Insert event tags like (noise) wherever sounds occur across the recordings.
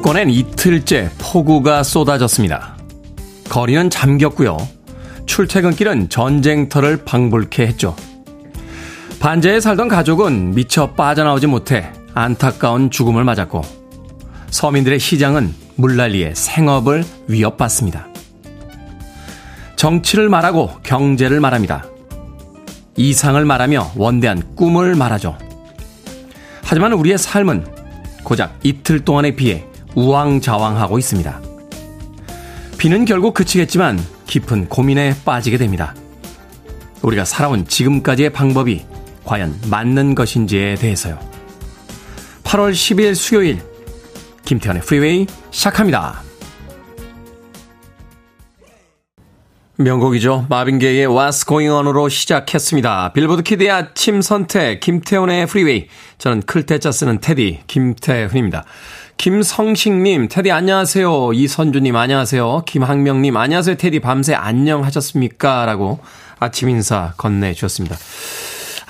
수도권엔 이틀째 폭우가 쏟아졌습니다. 거리는 잠겼고요. 출퇴근길은 전쟁터를 방불케 했죠. 반지하에 살던 가족은 미처 빠져나오지 못해 안타까운 죽음을 맞았고 서민들의 시장은 물난리에 생업을 위협받습니다. 정치를 말하고 경제를 말합니다. 이상을 말하며 원대한 꿈을 말하죠. 하지만 우리의 삶은 고작 이틀 동안의 비에 우왕좌왕하고 있습니다. 비는 결국 그치겠지만 깊은 고민에 빠지게 됩니다. 우리가 살아온 지금까지의 방법이 과연 맞는 것인지에 대해서요. 8월 10일 수요일 김태훈의 프리웨이 시작합니다. 명곡이죠. 마빈게이의 What's Going On으로 시작했습니다. 빌보드 키드의 아침 선택, 김태훈의 프리웨이. 저는 클테짜 쓰는 테디, 김태훈입니다. 김성식님, 테디 안녕하세요. 이선주님 안녕하세요. 김학명님 안녕하세요. 테디 밤새 안녕하셨습니까? 라고 아침 인사 건네주셨습니다.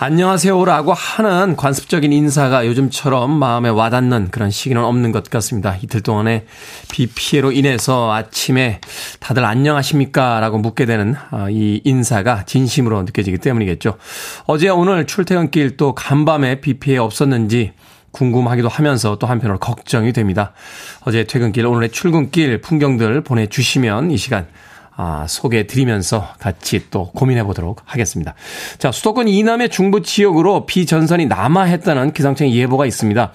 안녕하세요라고 하는 관습적인 인사가 요즘처럼 마음에 와닿는 그런 시기는 없는 것 같습니다. 이틀 동안의 비 피해로 인해서 아침에 다들 안녕하십니까? 라고 묻게 되는 아, 이 인사가 진심으로 느껴지기 때문이겠죠. 어제 오늘 출퇴근길 또 간밤에 비 피해 없었는지 궁금하기도 하면서 또 한편으로 걱정이 됩니다. 어제 퇴근길, 오늘의 출근길 풍경들 보내주시면 이 시간 아, 소개해 드리면서 같이 또 고민해 보도록 하겠습니다. 자, 수도권 이남의 중부 지역으로 비전선이 남하했다는 기상청 예보가 있습니다.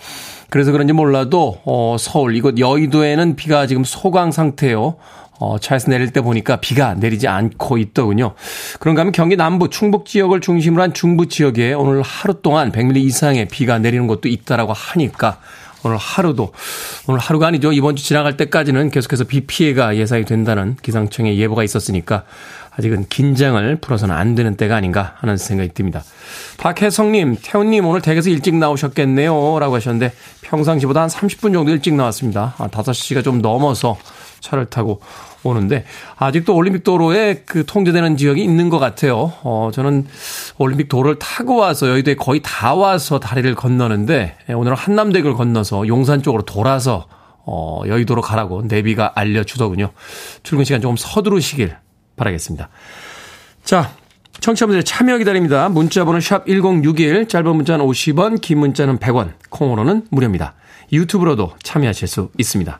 그래서 그런지 몰라도 어, 서울 이곳 여의도에는 비가 지금 소강 상태요. 어, 차에서 내릴 때 보니까 비가 내리지 않고 있더군요. 그런가 하면 경기 남부 충북 지역을 중심으로 한 중부 지역에 오늘 하루 동안 100mm 이상의 비가 내리는 곳도 있다라고 하니까 오늘 하루도 오늘 하루가 아니죠. 이번 주 지나갈 때까지는 계속해서 비 피해가 예상이 된다는 기상청의 예보가 있었으니까 아직은 긴장을 풀어서는 안 되는 때가 아닌가 하는 생각이 듭니다. 박혜성님, 태훈님 오늘 댁에서 일찍 나오셨겠네요. 라고 하셨는데 평상시보다 한 30분 정도 일찍 나왔습니다. 아, 5시가 좀 넘어서 차를 타고 오는데 아직도 올림픽 도로에 그 통제되는 지역이 있는 것 같아요. 어, 저는 올림픽 도로를 타고 와서 여의도에 거의 다 와서 다리를 건너는데 예, 오늘은 한남대교를 건너서 용산 쪽으로 돌아서 어, 여의도로 가라고 내비가 알려주더군요. 출근 시간 조금 서두르시길 바라겠습니다. 자, 청취자분들의 참여 기다립니다. 문자번호 샵 1061, 짧은 문자는 50원, 긴 문자는 100원, 콩으로는 무료입니다. 유튜브로도 참여하실 수 있습니다.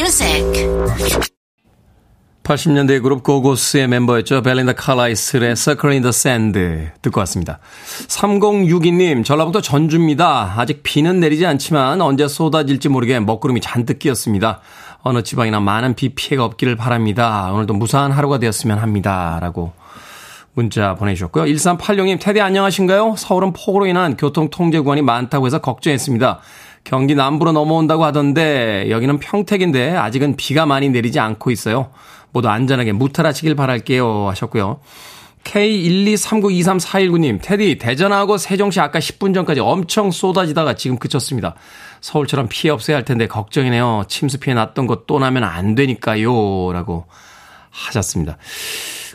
music. 80년대 그룹 고고스의 멤버였죠. 벨린다 칼라이슬의 Circle in the Sand 듣고 왔습니다. 3062님, 전라북도 전주입니다. 아직 비는 내리지 않지만 언제 쏟아질지 모르게 먹구름이 잔뜩 끼었습니다. 어느 지방이나 많은 비 피해가 없기를 바랍니다. 오늘도 무사한 하루가 되었으면 합니다. 라고 문자 보내주셨고요. 1386님, 테디 안녕하신가요? 서울은 폭우로 인한 교통 통제 구간이 많다고 해서 걱정했습니다. 경기 남부로 넘어온다고 하던데 여기는 평택인데 아직은 비가 많이 내리지 않고 있어요. 모두 안전하게 무탈하시길 바랄게요 하셨고요. K123923419님, 테디, 대전하고 세종시 아까 10분 전까지 엄청 쏟아지다가 지금 그쳤습니다. 서울처럼 피해 없어야 할 텐데 걱정이네요. 침수 피해 났던 것 또 나면 안 되니까요. 라고 하셨습니다.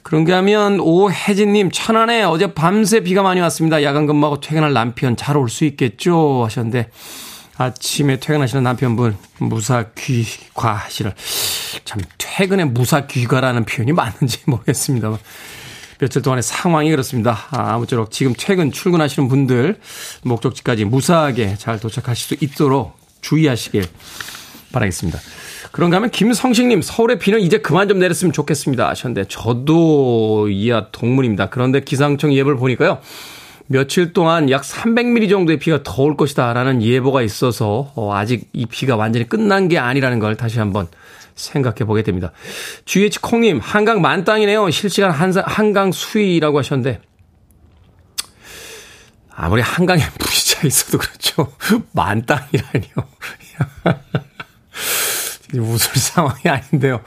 그런가 하면 오혜진님, 천안에 어제 밤새 비가 많이 왔습니다. 야간 근무하고 퇴근할 남편 잘 올 수 있겠죠? 하셨는데, 아침에 퇴근하시는 남편분 무사 귀과시를 참 퇴근에 무사 귀가라는 표현이 맞는지 (laughs) 모르겠습니다. 며칠 동안의 상황이 그렇습니다. 아, 무쪼록 지금 퇴근 출근하시는 분들 목적지까지 무사하게 잘 도착하실 수 있도록 주의하시길 바라겠습니다. 그런가 하면 김성식님 서울의 비는 이제 그만 좀 내렸으면 좋겠습니다 하셨는데 저도 이하 동문입니다. 그런데 기상청 예보를 보니까요. 며칠 동안 약 300mm 정도의 비가 더 올 것이다라는 예보가 있어서 어, 아직 이 비가 완전히 끝난 게 아니라는 걸 다시 한번 생각해 보게 됩니다. GH 콩님, 한강 만땅이네요. 실시간 한강, 수위라고 하셨는데, 아무리 한강에 (laughs) 물이 차 있어도 그렇죠. (laughs) 만땅이라니요. (laughs) 웃을 상황이 아닌데요.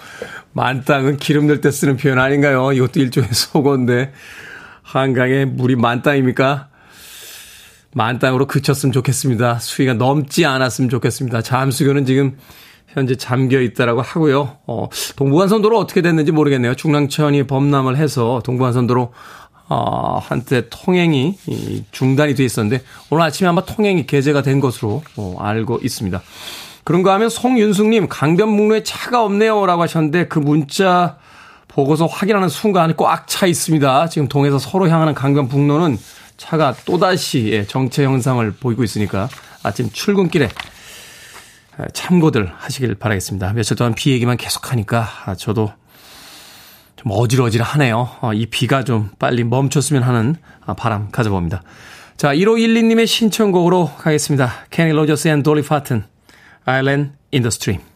만땅은 기름 넣을 때 쓰는 표현 아닌가요? 이것도 일종의 속어인데, 한강에 물이 만땅입니까? 만땅으로 그쳤으면 좋겠습니다. 수위가 넘지 않았으면 좋겠습니다. 잠수교는 지금 현재 잠겨 있다라고 하고요. 어, 동부간선도로 어떻게 됐는지 모르겠네요. 중랑천이 범람을 해서 동부간선도로 어, 한때 통행이 중단이 돼 있었는데 오늘 아침에 아마 통행이 개재가 된 것으로 어, 알고 있습니다. 그런가 하면 송윤숙님 강변북로에 차가 없네요라고 하셨는데 그 문자 보고서 확인하는 순간 꽉 차 있습니다. 지금 동에서 서로 향하는 강변북로는 차가 또다시 예, 정체 현상을 보이고 있으니까 아침 출근길에 참고들 하시길 바라겠습니다. 며칠 동안 비 얘기만 계속하니까 아, 저도 좀 어질어질하네요. 어, 이 비가 좀 빨리 멈췄으면 하는 아, 바람 가져봅니다. 자, 1512님의 신청곡으로 가겠습니다. 케니 로저스 and 돌리 파튼, the Stream.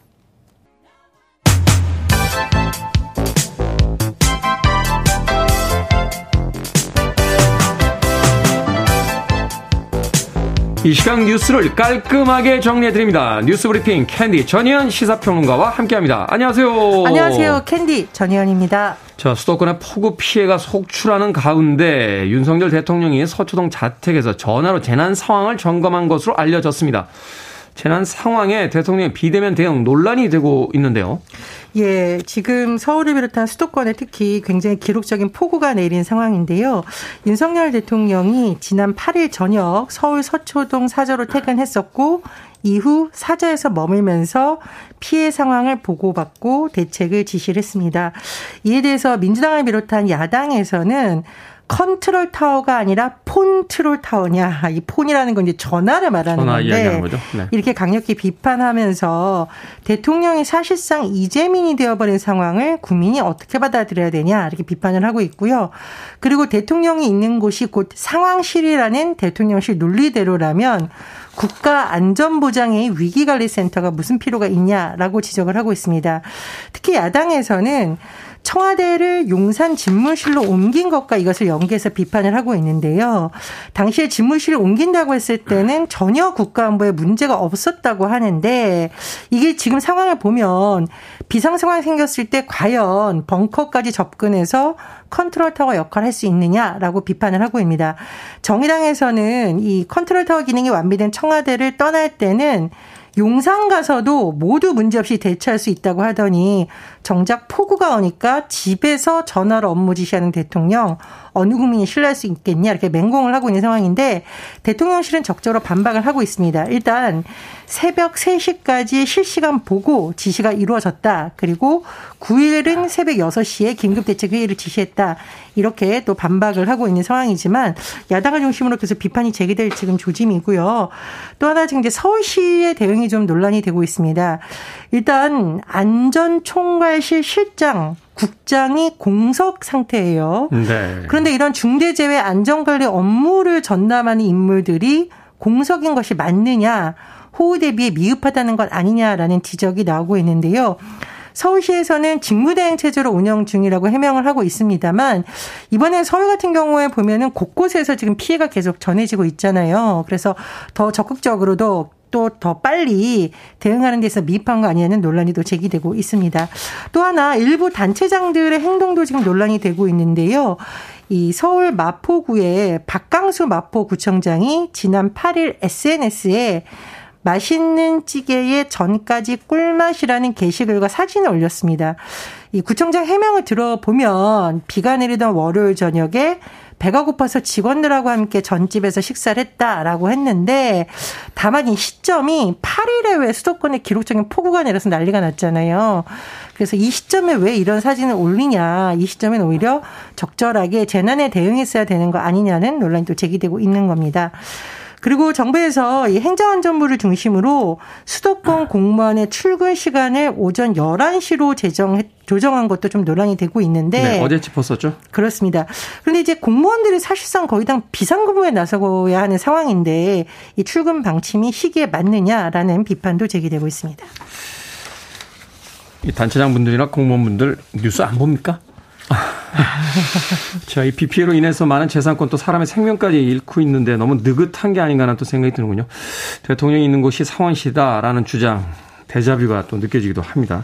이 시간 뉴스를 깔끔하게 정리해드립니다. 뉴스 브리핑 캔디 전예현 시사평론가와 함께합니다. 안녕하세요. 안녕하세요. 캔디 전예현입니다. 자, 수도권의 폭우 피해가 속출하는 가운데 윤석열 대통령이 서초동 자택에서 전화로 재난 상황을 점검한 것으로 알려졌습니다. 재난 상황에 대통령의 비대면 대응 논란이 되고 있는데요. 예, 지금 서울을 비롯한 수도권에 특히 굉장히 기록적인 폭우가 내린 상황인데요. 윤석열 대통령이 지난 8일 저녁 서울 서초동 사저로 퇴근했었고 이후 사저에서 머물면서 피해 상황을 보고받고 대책을 지시를 했습니다. 이에 대해서 민주당을 비롯한 야당에서는 컨트롤 타워가 아니라 폰 트롤 타워냐. 이 폰이라는 건 이제 전화를 말하는 전화 건데 네. 이렇게 강력히 비판하면서 대통령이 사실상 이재민이 되어버린 상황을 국민이 어떻게 받아들여야 되냐 이렇게 비판을 하고 있고요. 그리고 대통령이 있는 곳이 곧 상황실이라는 대통령실 논리대로라면 국가안전보장의 위기관리센터가 무슨 필요가 있냐라고 지적을 하고 있습니다. 특히 야당에서는 청와대를 용산 집무실로 옮긴 것과 이것을 연계해서 비판을 하고 있는데요. 당시에 집무실을 옮긴다고 했을 때는 전혀 국가안보에 문제가 없었다고 하는데 이게 지금 상황을 보면 비상 상황이 생겼을 때 과연 벙커까지 접근해서 컨트롤 타워 역할을 할 수 있느냐라고 비판을 하고 있습니다. 정의당에서는 이 컨트롤 타워 기능이 완비된 청와대를 떠날 때는 용산 가서도 모두 문제없이 대처할 수 있다고 하더니 정작 폭우가 오니까 집에서 전화로 업무 지시하는 대통령 어느 국민이 신뢰할 수 있겠냐 이렇게 맹공을 하고 있는 상황인데 대통령실은 적절로 반박을 하고 있습니다. 일단 새벽 3시까지 실시간 보고 지시가 이루어졌다. 그리고 9일은 새벽 6시에 긴급대책회의를 지시했다. 이렇게 또 반박을 하고 있는 상황이지만 야당을 중심으로 계속 비판이 제기될 지금 조짐이고요. 또 하나 지금 이제 서울시의 대응이 좀 논란이 되고 있습니다. 일단 안전총괄실 실장 국장이 공석 상태예요. 네. 그런데 이런 중대재해 안전관리 업무를 전담하는 인물들이 공석인 것이 맞느냐, 호우 대비에 미흡하다는 것 아니냐라는 지적이 나오고 있는데요. 서울시에서는 직무대행 체제로 운영 중이라고 해명을 하고 있습니다만 이번에 서울 같은 경우에 보면은 곳곳에서 지금 피해가 계속 전해지고 있잖아요. 그래서 더 적극적으로도 또 더 빨리 대응하는 데서 미흡한 거 아니냐는 논란이 또 제기되고 있습니다. 또 하나 일부 단체장들의 행동도 지금 논란이 되고 있는데요. 이 서울 마포구의 박강수 마포구청장이 지난 8일 SNS에 맛있는 찌개에 전까지 꿀맛이라는 게시글과 사진을 올렸습니다. 이 구청장 해명을 들어보면 비가 내리던 월요일 저녁에 배가 고파서 직원들하고 함께 전집에서 식사를 했다라고 했는데 다만 이 시점이 8일에 왜 수도권에 기록적인 폭우가 내려서 난리가 났잖아요. 그래서 이 시점에 왜 이런 사진을 올리냐. 이 시점엔 오히려 적절하게 재난에 대응했어야 되는 거 아니냐는 논란이 또 제기되고 있는 겁니다. 그리고 정부에서 이 행정안전부를 중심으로 수도권 공무원의 출근 시간을 오전 11시로 제정 조정한 것도 좀 논란이 되고 있는데 네, 어제 짚었었죠. 그렇습니다. 그런데 이제 공무원들이 사실상 거의 다 비상근무에 나서고야 하는 상황인데 이 출근 방침이 시기에 맞느냐라는 비판도 제기되고 있습니다. 이 단체장 분들이나 공무원분들 뉴스 안 봅니까? (laughs) 자, 이비 피해로 인해서 많은 재산권 또 사람의 생명까지 잃고 있는데 너무 느긋한 게 아닌가 하는 또 생각이 드는군요. 대통령이 있는 곳이 상원시다라는 주장, 대자뷰가 또 느껴지기도 합니다.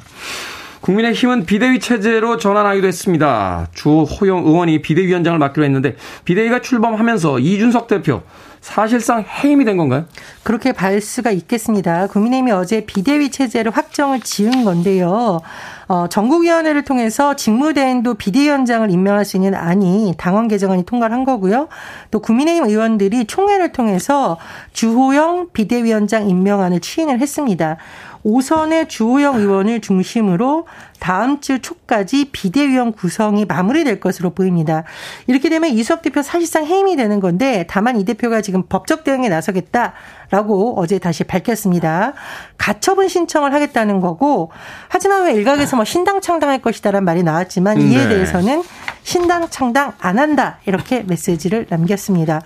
국민의힘은 비대위 체제로 전환하기도 했습니다. 주호영 의원이 비대위원장을 맡기로 했는데 비대위가 출범하면서 이준석 대표 사실상 해임이 된 건가요? 그렇게 발 수가 있겠습니다. 국민의힘이 어제 비대위 체제를 확정을 지은 건데요. 어, 전국위원회를 통해서 직무대행도 비대위원장을 임명할 수 있는 안이 당원 개정안이 통과를 한 거고요. 또 국민의힘 의원들이 총회를 통해서 주호영 비대위원장 임명안을 추인을 했습니다. 오선의 주호영 의원을 중심으로 다음 주 초까지 비대위원 구성이 마무리될 것으로 보입니다. 이렇게 되면 이수석 대표 사실상 해임이 되는 건데 다만 이 대표가 지금 법적 대응에 나서겠다라고 어제 다시 밝혔습니다. 가처분 신청을 하겠다는 거고 하지만 왜 일각에서 뭐 신당 창당할 것이다라는 말이 나왔지만 이에 네. 대해서는 신당 창당 안 한다 이렇게 메시지를 남겼습니다.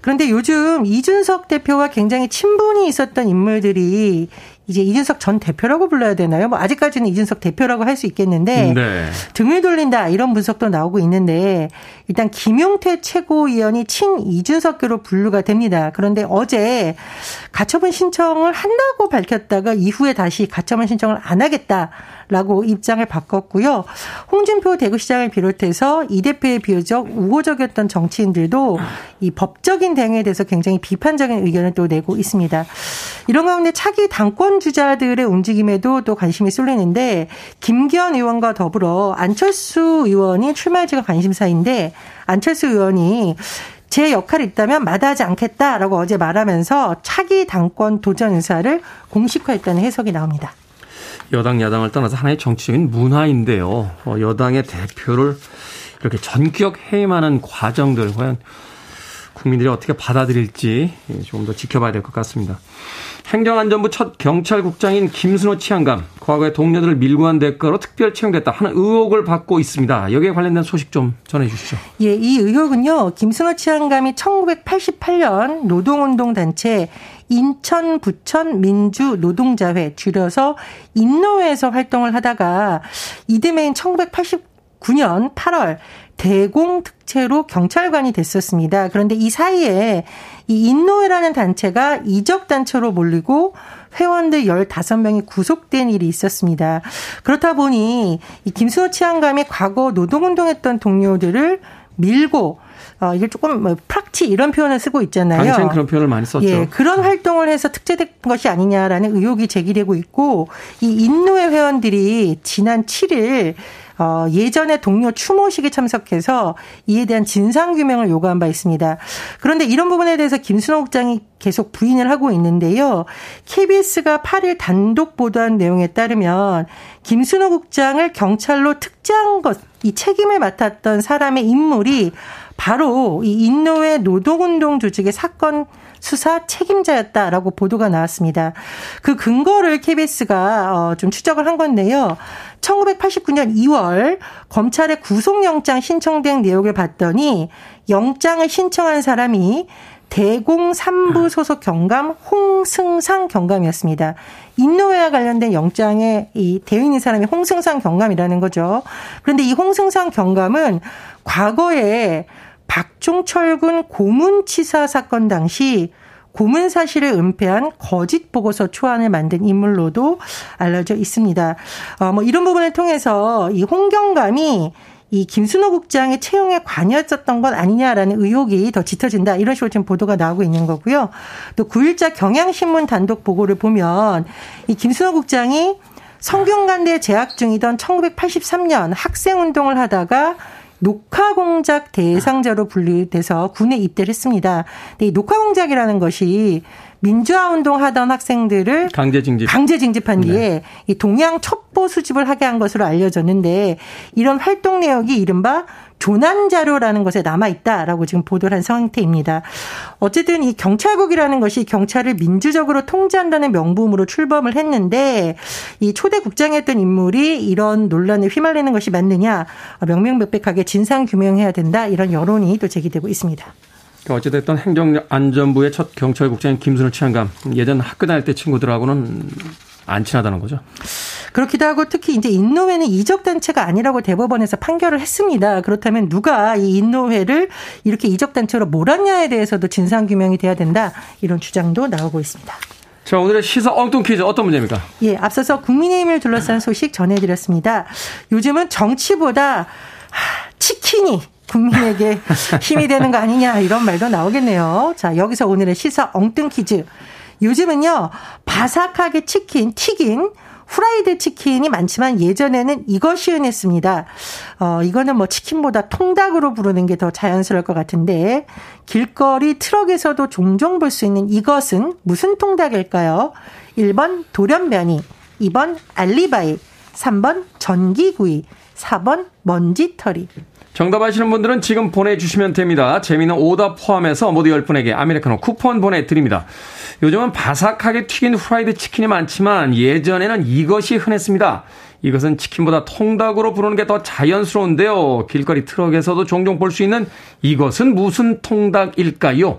그런데 요즘 이준석 대표와 굉장히 친분이 있었던 인물들이 이제 이준석 전 대표라고 불러야 되나요? 뭐 아직까지는 이준석 대표라고 할 수 있겠는데 네. 등을 돌린다 이런 분석도 나오고 있는데 일단 김용태 최고위원이 친 이준석계로 분류가 됩니다. 그런데 어제 가처분 신청을 한다고 밝혔다가 이후에 다시 가처분 신청을 안 하겠다. 라고 입장을 바꿨고요. 홍준표 대구시장을 비롯해서 이 대표의 비교적 우호적이었던 정치인들도 이 법적인 대응에 대해서 굉장히 비판적인 의견을 또 내고 있습니다. 이런 가운데 차기 당권 주자들의 움직임에도 또 관심이 쏠리는데 김기현 의원과 더불어 안철수 의원이 출마할지가 관심사인데 안철수 의원이 제 역할이 있다면 마다하지 않겠다라고 어제 말하면서 차기 당권 도전 의사를 공식화했다는 해석이 나옵니다. 여당 야당을 떠나서 하나의 정치적인 문화인데요. 어, 여당의 대표를 이렇게 전격 해임하는 과정들 과연 국민들이 어떻게 받아들일지 조금 더 지켜봐야 될 것 같습니다. 행정안전부 첫 경찰국장인 김순호 치안감, 과거에 동료들을 밀고 한 대가로 특별 채용됐다 하는 의혹을 받고 있습니다. 여기에 관련된 소식 좀 전해 주시죠. 예, 이 의혹은요, 김순호 치안감이 1988년 노동운동단체 인천 부천 민주 노동자회 줄여서 인노회에서 활동을 하다가 이듬해인 1989년 8월 대공 특채로 경찰관이 됐었습니다. 그런데 이 사이에 이 인노회라는 단체가 이적 단체로 몰리고 회원들 15명이 구속된 일이 있었습니다. 그렇다 보니 이 김수호 치안감이 과거 노동운동했던 동료들을 밀고 어, 이게 조금 뭐 프락치 이런 표현을 쓰고 있잖아요. 당시엔 그런 표현을 많이 썼죠. 예, 그런 활동을 해서 특제된 것이 아니냐라는 의혹이 제기되고 있고 이 인노회 회원들이 지난 7일 어, 예전에 동료 추모식에 참석해서 이에 대한 진상 규명을 요구한 바 있습니다. 그런데 이런 부분에 대해서 김순호 국장이 계속 부인을 하고 있는데요. KBS가 8일 단독 보도한 내용에 따르면 김순호 국장을 경찰로 특정한 것, 이 책임을 맡았던 사람의 인물이 바로 이 인노회 노동운동 조직의 사건 수사 책임자였다라고 보도가 나왔습니다. 그 근거를 KBS가 어, 좀 추적을 한 건데요. 1989년 2월 검찰에 구속영장 신청된 내용을 봤더니 영장을 신청한 사람이 대공 3부 소속 경감 홍승상 경감이었습니다. 인노회와 관련된 영장에 이 대응인 사람이 홍승상 경감이라는 거죠. 그런데 이 홍승상 경감은 과거에 박종철 군 고문치사 사건 당시 고문 사실을 은폐한 거짓 보고서 초안을 만든 인물로도 알려져 있습니다. 어, 뭐 이런 부분을 통해서 이 홍경감이 이 김순호 국장의 채용에 관여했었던 것 아니냐라는 의혹이 더 짙어진다. 이런 식으로 지금 보도가 나오고 있는 거고요. 또 9일자 경향신문 단독 보고를 보면 이 김순호 국장이 성균관대에 재학 중이던 1983년 학생운동을 하다가 녹화 공작 대상자로 분류돼서 군에 입대를 했습니다. 근데 이 녹화 공작이라는 것이 민주화 운동 하던 학생들을 강제 징집 강제 징집한 뒤에 네. 이 동양 첩보 수집을 하게 한 것으로 알려졌는데 이런 활동 내역이 이른바 조난 자료라는 것에 남아 있다라고 지금 보도를 한 상태입니다. 어쨌든 이 경찰국이라는 것이 경찰을 민주적으로 통제한다는 명분으로 출범을 했는데 이 초대 국장이었던 인물이 이런 논란에 휘말리는 것이 맞느냐 명명백백하게 진상 규명해야 된다 이런 여론이 또 제기되고 있습니다. 그러니까 어찌됐든 행정안전부의 첫 경찰국장인 김순호 치안감 예전 학교 다닐 때 친구들하고는 안 친하다는 거죠. 그렇기도 하고 특히 이제 인노회는 이적 단체가 아니라고 대법원에서 판결을 했습니다. 그렇다면 누가 이 인노회를 이렇게 이적 단체로 몰았냐에 대해서도 진상 규명이 돼야 된다 이런 주장도 나오고 있습니다. 자, 오늘의 시사 엉뚱 퀴즈 어떤 문제입니까? 예, 앞서서 국민의힘을 둘러싼 소식 전해드렸습니다. 요즘은 정치보다 치킨이 국민에게 (laughs) 힘이 되는 거 아니냐 이런 말도 나오겠네요. 자, 여기서 오늘의 시사 엉뚱 퀴즈. 요즘은요, 바삭하게 치킨, 튀긴 후라이드 치킨이 많지만 예전에는 이것이 흔했습니다. 어, 이거는 뭐 치킨보다 통닭으로 부르는 게 더 자연스러울 것 같은데 길거리 트럭에서도 종종 볼 수 있는 이것은 무슨 통닭일까요? 1번 돌연변이, 2번 알리바이, 3번 전기구이, 4번 먼지털이. 정답 아시는 분들은 지금 보내주시면 됩니다. 재미는 오답 포함해서 모두 10분에게 아메리카노 쿠폰 보내드립니다. 요즘은 바삭하게 튀긴 후라이드 치킨이 많지만 예전에는 이것이 흔했습니다. 이것은 치킨보다 통닭으로 부르는 게 더 자연스러운데요. 길거리 트럭에서도 종종 볼 수 있는 이것은 무슨 통닭일까요?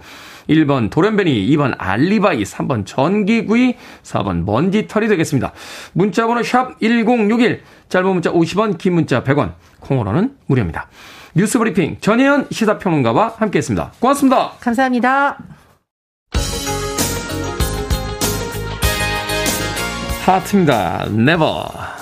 1번 돌연변이, 2번 알리바이, 3번 전기구이, 4번 먼지털이 되겠습니다. 문자번호 샵 1061, 짧은 문자 50원, 긴 문자 100원, 콩으로는 무료입니다. 뉴스브리핑 전혜연 시사평론가와 함께했습니다. 고맙습니다. 감사합니다. 하트입니다. Never.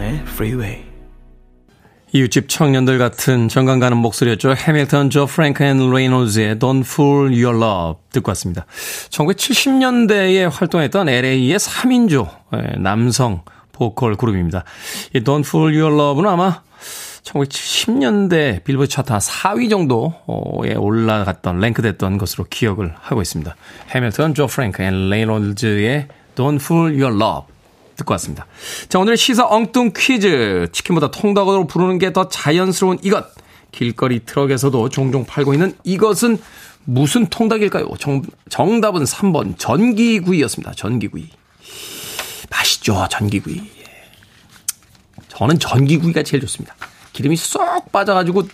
Freeway. 이웃집 청년들 같은 정감 가는 목소리였죠. 해밀턴, 조 프랭크 and 레이놀즈의 Don't Pull Your Love 듣고 왔습니다. 1970년대에 활동했던 LA의 3인조 예, 남성 보컬 그룹입니다. 이 Don't Pull Your Love는 아마 1970년대 빌보드 차트 한 4위 정도에 올라갔던 랭크됐던 것으로 기억을 하고 있습니다. 해밀턴, 조 프랭크 and 레이놀즈의 Don't Fool Your Love 듣고 왔습니다. 자, 오늘 시사 엉뚱 퀴즈. 치킨보다 통닭으로 부르는 게 더 자연스러운 이것. 길거리 트럭에서도 종종 팔고 있는 이것은 무슨 통닭일까요? 정, 정답은 3번 전기구이였습니다. 전기구이. 맛있죠, 전기구이. 예. 저는 전기구이가 제일 좋습니다. 기름이 쏙 빠져가지고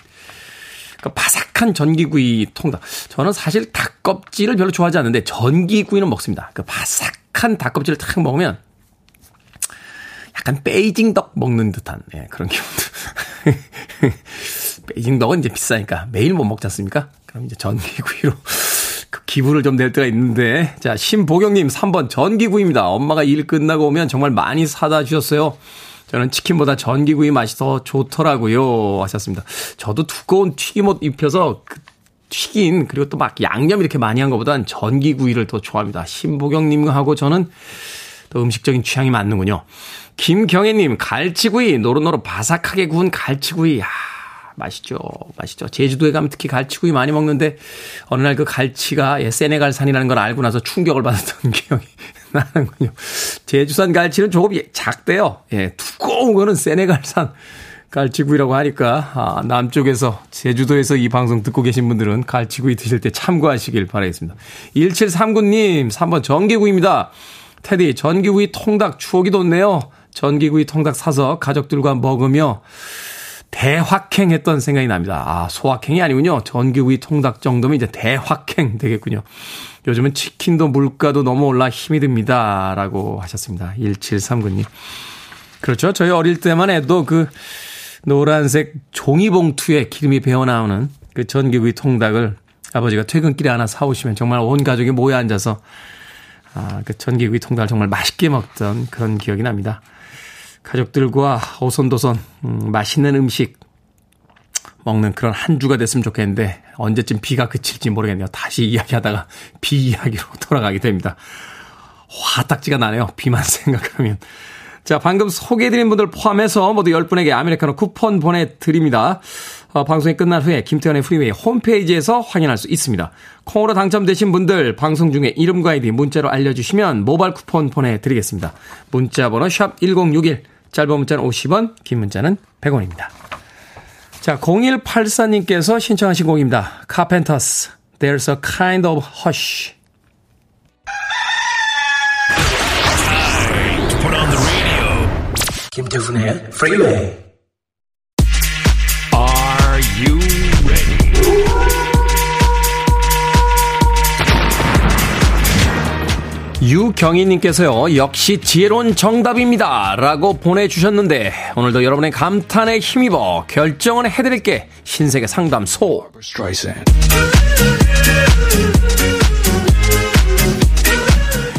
그 바삭한 전기구이 통닭. 저는 사실 닭껍질을 별로 좋아하지 않는데 전기구이는 먹습니다. 그 바삭한 닭껍질을 탁 먹으면 약간 베이징 덕 먹는 듯한 예, 그런 기분도. (laughs) 베이징 덕은 이제 비싸니까 매일 못 먹지 않습니까? 그럼 이제 전기구이로 그 기분을 좀낼 때가 있는데 자 신보경님 3번 전기구이입니다. 엄마가 일 끝나고 오면 정말 많이 사다 주셨어요. 저는 치킨보다 전기구이 맛이 더 좋더라고요 하셨습니다. 저도 두꺼운 튀김옷 입혀서 그 튀긴 그리고 또 막 양념 이렇게 많이 한 것보단 전기구이를 더 좋아합니다. 신보경님하고 저는 또 음식적인 취향이 맞는군요. 김경애님, 갈치구이, 노릇노릇 바삭하게 구운 갈치구이. 야 맛있죠. 맛있죠. 제주도에 가면 특히 갈치구이 많이 먹는데, 어느 날 그 갈치가 예, 세네갈산이라는 걸 알고 나서 충격을 받았던 (laughs) 기억이 나는군요. 제주산 갈치는 조금 예, 작대요. 예, 두꺼운 거는 세네갈산. 갈치구이라고 하니까 아, 남쪽에서 제주도에서 이 방송 듣고 계신 분들은 갈치구이 드실 때 참고하시길 바라겠습니다. 1739님 3번 전기구이입니다. 테디 전기구이 통닭 추억이 돋네요. 전기구이 통닭 사서 가족들과 먹으며 대확행했던 생각이 납니다. 아, 소확행이 아니군요. 전기구이 통닭 정도면 이제 대확행 되겠군요. 요즘은 치킨도 물가도 너무 올라 힘이 듭니다. 라고 하셨습니다. 1739님. 그렇죠. 저희 어릴 때만 해도 그 노란색 종이봉투에 기름이 배어나오는 그 전기구이 통닭을 아버지가 퇴근길에 하나 사오시면 정말 온 가족이 모여 앉아서 아, 그 전기구이 통닭을 정말 맛있게 먹던 그런 기억이 납니다. 가족들과 오손도손 음, 맛있는 음식 먹는 그런 한 주가 됐으면 좋겠는데 언제쯤 비가 그칠지 모르겠네요. 다시 이야기하다가 (laughs) 비 이야기로 (laughs) 돌아가게 됩니다. 화딱지가 나네요. 비만 (laughs) 생각하면. 자, 방금 소개해드린 분들 포함해서 모두 10분에게 아메리카노 쿠폰 보내드립니다. 어, 방송이 끝난 후에 김태훈의 프리웨이 홈페이지에서 확인할 수 있습니다. 콩으로 당첨되신 분들 방송 중에 이름과 아이디 문자로 알려주시면 모바일 쿠폰 보내드리겠습니다. 문자 번호 샵 1061, 짧은 문자는 50원, 긴 문자는 100원입니다. 자, 0184님께서 신청하신 곡입니다. Carpenters, There's a Kind of Hush. 김태훈의 프 유경희님께서요, 역시 지혜로운 정답입니다. 라고 보내주셨는데, 오늘도 여러분의 감탄에 힘입어 결정을 해드릴게. 신세계 상담소.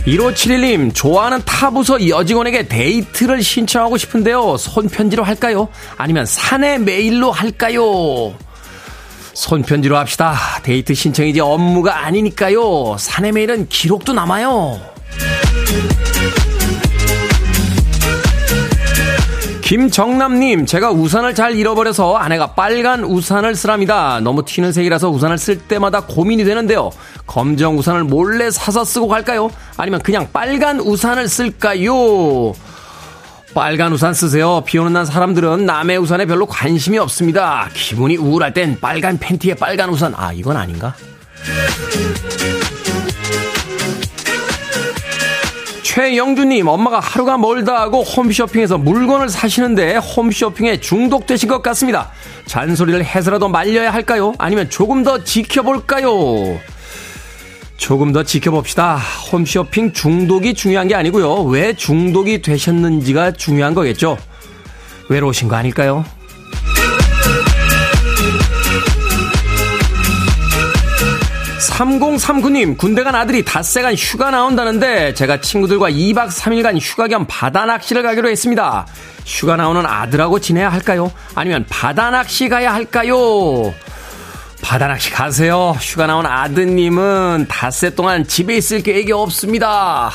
1571님, 좋아하는 타 부서 여직원에게 데이트를 신청하고 싶은데요. 손편지로 할까요? 아니면 사내 메일로 할까요? 손편지로 합시다. 데이트 신청이지 업무가 아니니까요. 사내 메일은 기록도 남아요. 김정남님, 제가 우산을 잘 잃어버려서 아내가 빨간 우산을 쓰랍니다. 너무 튀는 색이라서 우산을 쓸 때마다 고민이 되는데요. 검정 우산을 몰래 사서 쓰고 갈까요? 아니면 그냥 빨간 우산을 쓸까요? 빨간 우산 쓰세요. 비 오는 날 사람들은 남의 우산에 별로 관심이 없습니다. 기분이 우울할 땐 빨간 팬티에 빨간 우산. 아, 이건 아닌가? 최영주님, 엄마가 하루가 멀다 하고 홈쇼핑에서 물건을 사시는데 홈쇼핑에 중독되신 것 같습니다. 잔소리를 해서라도 말려야 할까요? 아니면 조금 더 지켜볼까요? 조금 더 지켜봅시다. 홈쇼핑 중독이 중요한 게 아니고요. 왜 중독이 되셨는지가 중요한 거겠죠. 외로우신 거 아닐까요? 3039님, 군대 간 아들이 닷새간 휴가 나온다는데 제가 친구들과 2박 3일간 휴가 겸 바다 낚시를 가기로 했습니다. 휴가 나오는 아들하고 지내야 할까요? 아니면 바다 낚시 가야 할까요? 바다 낚시 가세요. 휴가 나온 아드님은 닷새 동안 집에 있을 계획이 없습니다.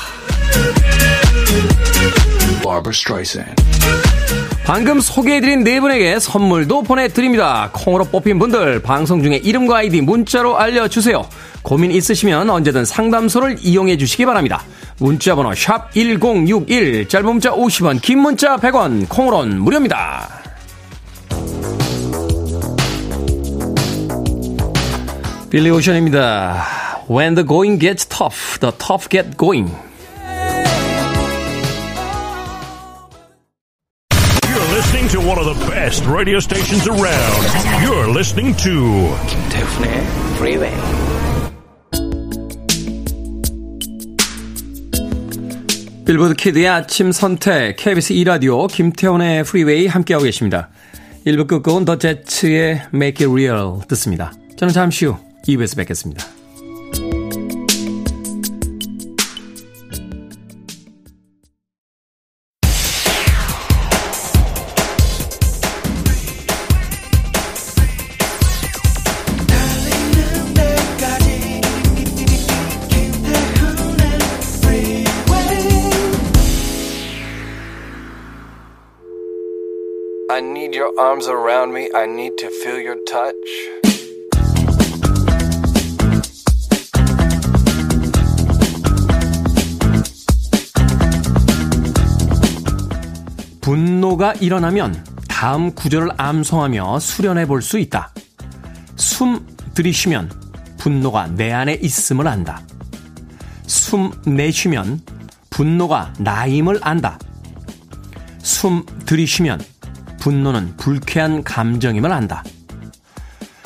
방금 소개해드린 네 분에게 선물도 보내드립니다. 콩으로 뽑힌 분들 방송 중에 이름과 아이디 문자로 알려주세요. 고민 있으시면 언제든 상담소를 이용해 주시기 바랍니다. 문자 번호 샵 1061, 짧은 문자 50원, 긴 문자 100원, 콩으로는 무료입니다. 빌리 오션입니다. When the going gets tough, the tough get going. You're listening to one of the best radio stations around. You're listening to 김태훈의 Freeway. 빌보드 키드의 아침 선택, KBS 2라디오, 김태훈의 프리웨이 함께하고 계십니다. 1부 끝곡은 더 제츠의 Make It Real 듣습니다. 저는 잠시 후 2부에서 뵙겠습니다. Arms around me. I need to feel your touch. 분노가 일어나면 다음 구절을 암송하며 수련해 볼 수 있다. 숨 들이쉬면 분노가 내 안에 있음을 안다. 숨 내쉬면 분노가 나임을 안다. 숨 들이쉬면 분노는 불쾌한 감정임을 안다.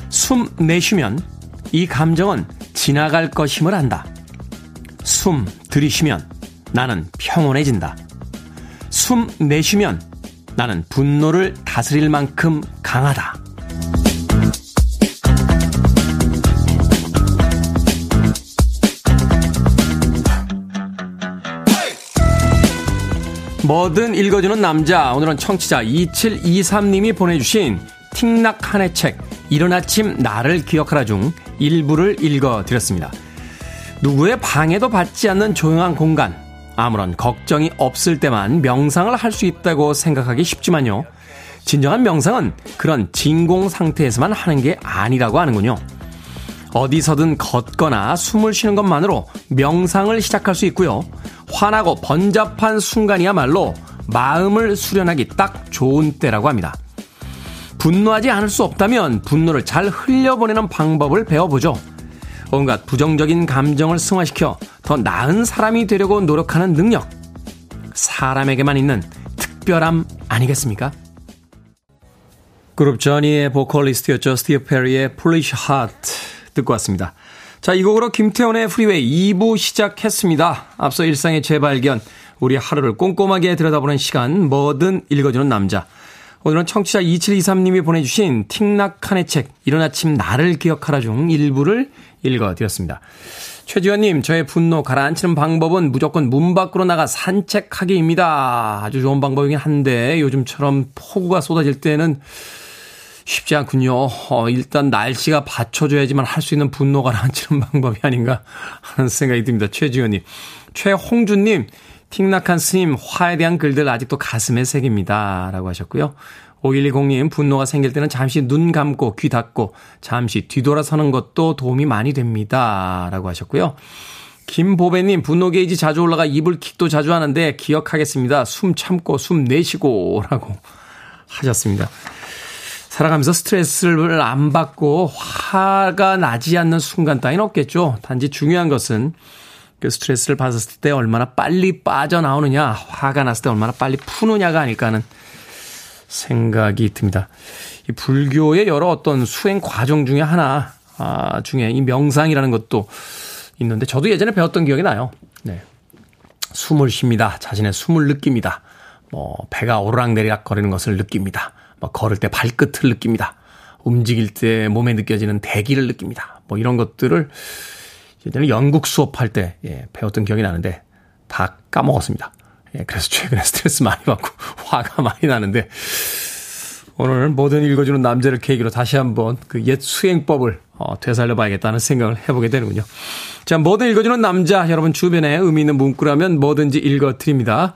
숨 내쉬면 이 감정은 지나갈 것임을 안다. 숨 들이쉬면 나는 평온해진다. 숨 내쉬면 나는 분노를 다스릴 만큼 강하다. 뭐든 읽어주는 남자. 오늘은 청취자 2723님이 보내주신 틱낙한의 책, 이른 아침 나를 기억하라 중 일부를 읽어드렸습니다. 누구의 방해도 받지 않는 조용한 공간. 아무런 걱정이 없을 때만 명상을 할 수 있다고 생각하기 쉽지만요. 진정한 명상은 그런 진공 상태에서만 하는 게 아니라고 하는군요. 어디서든 걷거나 숨을 쉬는 것만으로 명상을 시작할 수 있고요. 환하고 번잡한 순간이야말로 마음을 수련하기 딱 좋은 때라고 합니다. 분노하지 않을 수 없다면 분노를 잘 흘려보내는 방법을 배워보죠. 온갖 부정적인 감정을 승화시켜 더 나은 사람이 되려고 노력하는 능력. 사람에게만 있는 특별함 아니겠습니까? 그룹 저니의 보컬리스트였죠. 스티브 페리의 Polish Heart 듣고 왔습니다. 자, 이 곡으로 김태훈의 프리웨이 2부 시작했습니다. 앞서 일상의 재발견, 우리 하루를 꼼꼼하게 들여다보는 시간, 뭐든 읽어주는 남자. 오늘은 청취자 2723님이 보내주신 틱낫한의 책, 이른 아침 나를 기억하라 중 일부를 읽어드렸습니다. 최지현님, 저의 분노 가라앉히는 방법은 무조건 문 밖으로 나가 산책하기입니다. 아주 좋은 방법이긴 한데, 요즘처럼 폭우가 쏟아질 때는 쉽지 않군요. 어, 일단 날씨가 받쳐줘야지만 할 수 있는 분노 가 라앉히는 (laughs) 방법이 아닌가 하는 생각이 듭니다. 최지현님. 최홍준님, 틱낙한 스님, 화에 대한 글들 아직도 가슴에 새깁니다. 라고 하셨고요. 5120님, 분노가 생길 때는 잠시 눈 감고 귀 닫고 잠시 뒤돌아서는 것도 도움이 많이 됩니다. 라고 하셨고요. 김보배님, 분노 게이지 자주 올라가 이불 킥도 자주 하는데 기억하겠습니다. 숨 참고 숨 내쉬고 라고 하셨습니다. 살아가면서 스트레스를 안 받고 화가 나지 않는 순간 따윈 없겠죠. 단지 중요한 것은 그 스트레스를 받았을 때 얼마나 빨리 빠져나오느냐, 화가 났을 때 얼마나 빨리 푸느냐가 아닐까 하는 생각이 듭니다. 이 불교의 여러 어떤 수행 과정 중에 하나, 아, 중에 이 명상이라는 것도 있는데 저도 예전에 배웠던 기억이 나요. 네. 숨을 쉽니다. 자신의 숨을 느낍니다. 뭐, 배가 오르락내리락 거리는 것을 느낍니다. 뭐 걸을 때 발끝을 느낍니다. 움직일 때 몸에 느껴지는 대기를 느낍니다. 뭐 이런 것들을 예전에 영국 수업할 때 예, 배웠던 기억이 나는데 다 까먹었습니다. 예, 그래서 최근에 (laughs) 스트레스 많이 받고 (laughs) 화가 많이 나는데 오늘 뭐든 읽어주는 남자를 계기로 다시 한번 그 옛 수행법을 어, 되살려 봐야겠다는 생각을 해보게 되는군요. 자, 뭐든 읽어주는 남자 여러분 주변에 의미 있는 문구라면 뭐든지 읽어드립니다.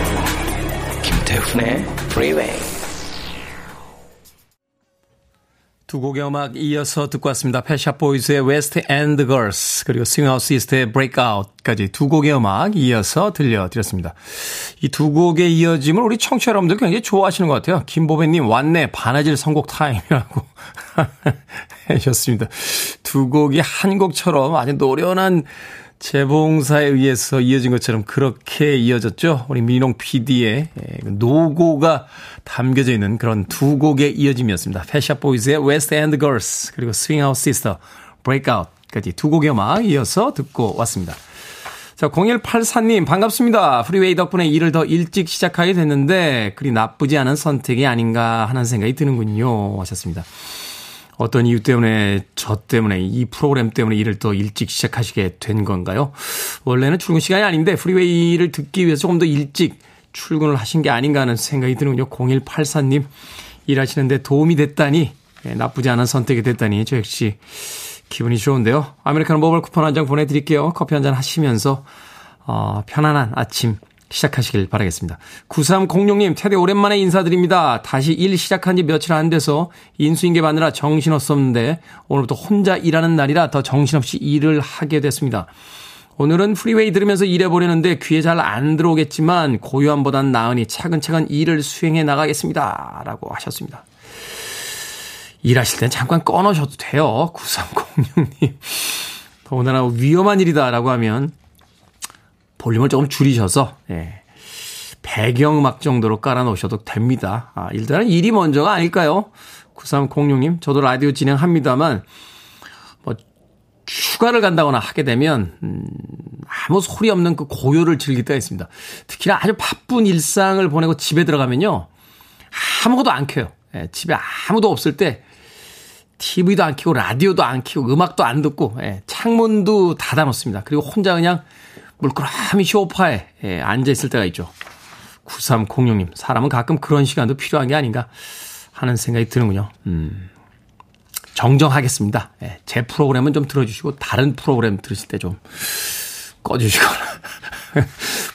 김태훈의 Freeway. 두 곡의 음악 이어서 듣고 왔습니다. Pet Shop Boys의 West End Girls 그리고 Swing Out Sister의 Breakout까지 두 곡의 음악 이어서 들려드렸습니다. 이 두 곡의 이어짐을 우리 청취자 여러분들 굉장히 좋아하시는 것 같아요. 김보배님 왔네 바느질 선곡 타임이라고 (laughs) 하셨습니다. 두 곡이 한 곡처럼 아주 노련한 재봉사에 의해서 이어진 것처럼 그렇게 이어졌죠. 우리 민홍 PD의 예, 그 노고가 담겨져 있는 그런 두 곡의 이어짐이었습니다. Pet Shop Boys의 West End Girls 그리고 Swing Out Sister Breakout까지 두 곡의 음악 이어서 듣고 왔습니다. 자, 0184님 반갑습니다. 프리웨이 덕분에 일을 더 일찍 시작하게 됐는데 그리 나쁘지 않은 선택이 아닌가 하는 생각이 드는군요. 하셨습니다. 어떤 이유 때문에 저 때문에 이 프로그램 때문에 일을 더 일찍 시작하시게 된 건가요? 원래는 출근 시간이 아닌데 프리웨이를 듣기 위해서 조금 더 일찍 출근을 하신 게 아닌가 하는 생각이 드는군요. 0184님 일하시는데 도움이 됐다니 네, 나쁘지 않은 선택이 됐다니 저 역시 기분이 좋은데요. 아메리카노 모바일 쿠폰 한 장 보내드릴게요. 커피 한 잔 하시면서 어, 편안한 아침 시작하시길 바라겠습니다. 9306님, 최대 오랜만에 인사드립니다. 다시 일 시작한 지 며칠 안 돼서 인수인계 받느라 정신없었는데 오늘부터 혼자 일하는 날이라 더 정신없이 일을 하게 됐습니다. 오늘은 프리웨이 들으면서 일해보려는데 귀에 잘 안 들어오겠지만 고요함보단 나으니 차근차근 일을 수행해 나가겠습니다. 라고 하셨습니다. 일하실 땐 잠깐 꺼놓으셔도 돼요. 9306님. 더군다나 위험한 일이다라고 하면 볼륨을 조금 줄이셔서 예. 배경음악 정도로 깔아놓으셔도 됩니다. 아, 일단은 일이 먼저가 아닐까요? 9306님, 저도 라디오 진행합니다만, 뭐, 휴가를 간다거나 하게 되면 음, 아무 소리 없는 그 고요를 즐길 때가 있습니다. 특히나 아주 바쁜 일상을 보내고 집에 들어가면요. 아무것도 안 켜요. 예, 집에 아무도 없을 때 TV도 안 켜고 라디오도 안 켜고 음악도 안 듣고 예, 창문도 닫아 놓습니다. 그리고 혼자 그냥 물끄러미 쇼파에 예, 앉아 있을 때가 있죠. 9306님, 사람은 가끔 그런 시간도 필요한 게 아닌가 하는 생각이 드는군요. 음. 정정하겠습니다. 예, 제 프로그램은 좀 들어주시고 다른 프로그램 들으실 때 좀 꺼주시거나 (laughs)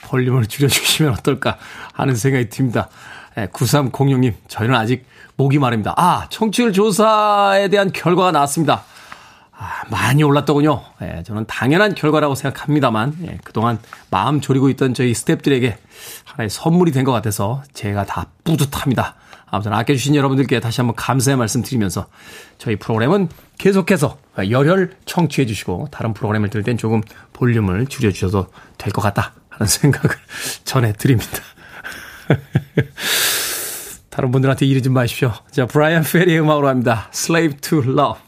볼륨을 줄여주시면 어떨까 하는 생각이 듭니다. 예, 9306님, 저희는 아직 목이 마릅니다. 아, 청취율 조사에 대한 결과가 나왔습니다. 아, 많이 올랐더군요. 예, 저는 당연한 결과라고 생각합니다만, 예, 그동안 마음 졸이고 있던 저희 스탭들에게 하나의 선물이 된 것 같아서 제가 다 뿌듯합니다. 아무튼 아껴주신 여러분들께 다시 한번 감사의 말씀 드리면서 저희 프로그램은 계속해서 열혈 청취해 주시고 다른 프로그램을 들을 땐 조금 볼륨을 줄여주셔도 될 것 같다 하는 (laughs) 생각을 전해드립니다. (laughs) 다른 분들한테 이르지 마십시오. 자, 브라이언 페리의 음악으로 합니다. Slave to Love.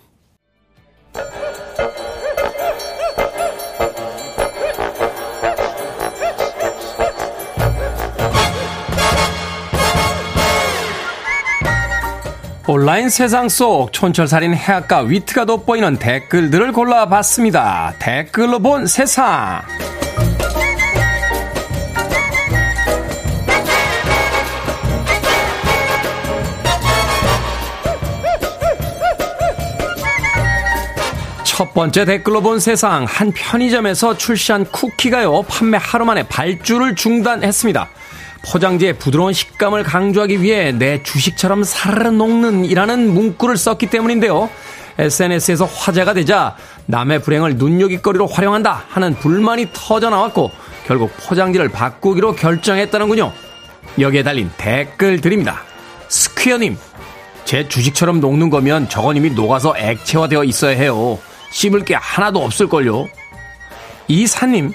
온라인 세상 속 촌철살인 해악과 위트가 돋보이는 댓글들을 골라봤습니다. 댓글로 본 세상. 첫 번째 댓글로 본 세상 한 편의점에서 출시한 쿠키가요 판매 하루 만에 발주를 중단했습니다. 포장지의 부드러운 식감을 강조하기 위해 내 주식처럼 사르르 녹는 이라는 문구를 썼기 때문인데요. SNS에서 화제가 되자 남의 불행을 눈요깃거리로 활용한다 하는 불만이 터져 나왔고 결국 포장지를 바꾸기로 결정했다는군요. 여기에 달린 댓글 드립니다. 스퀴어님, 제 주식처럼 녹는 거면 저건 이미 녹아서 액체화되어 있어야 해요. 씹을 게 하나도 없을걸요. 이사님,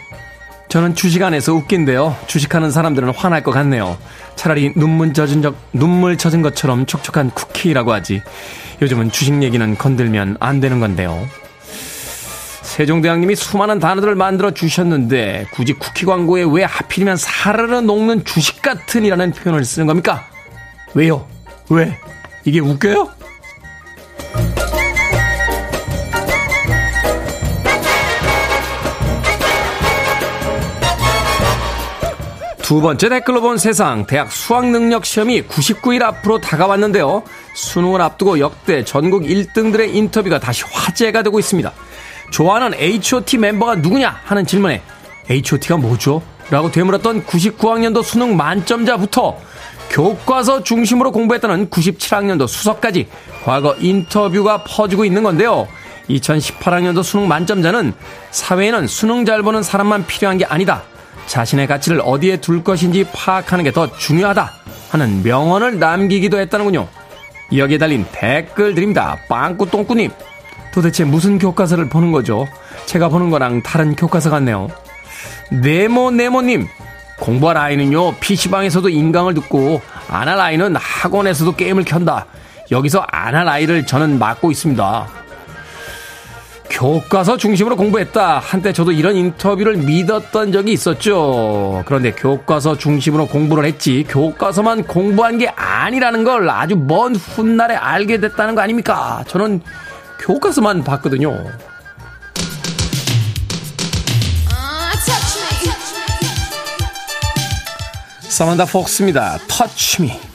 저는 주식 안에서 웃긴데요. 주식하는 사람들은 화날 것 같네요. 차라리 눈물 젖은 적, 눈물 젖은 것처럼 촉촉한 쿠키라고 하지. 요즘은 주식 얘기는 건들면 안 되는 건데요. 세종대왕님이 수많은 단어들을 만들어 주셨는데 굳이 쿠키 광고에 왜 하필이면 사르르 녹는 주식 같은이라는 표현을 쓰는 겁니까? 왜요? 왜? 이게 웃겨요? 두 번째 댓글로 본 세상 대학 수학 능력 시험이 99일 앞으로 다가왔는데요. 수능을 앞두고 역대 전국 1등들의 인터뷰가 다시 화제가 되고 있습니다. 좋아하는 H.O.T 멤버가 누구냐 하는 질문에 H.O.T가 뭐죠? 라고 되물었던 99학년도 수능 만점자부터 교과서 중심으로 공부했다는 97학년도 수석까지 과거 인터뷰가 퍼지고 있는 건데요. 2018학년도 수능 만점자는 사회에는 수능 잘 보는 사람만 필요한 게 아니다. 자신의 가치를 어디에 둘 것인지 파악하는 게 더 중요하다 하는 명언을 남기기도 했다는군요. 여기에 달린 댓글 드립니다. 빵꾸똥꾸님. 도대체 무슨 교과서를 보는 거죠? 제가 보는 거랑 다른 교과서 같네요. 네모네모님. 공부할 아이는요, PC방에서도 인강을 듣고, 안 할 아이는 학원에서도 게임을 켠다. 여기서 안 할 아이를 저는 맡고 있습니다. 교과서 중심으로 공부했다. 한때 저도 이런 인터뷰를 믿었던 적이 있었죠. 그런데 교과서 중심으로 공부를 했지, 교과서만 공부한 게 아니라는 걸 아주 먼 훗날에 알게 됐다는 거 아닙니까? 저는 교과서만 봤거든요. 사만다 폭스입니다. 터치 미.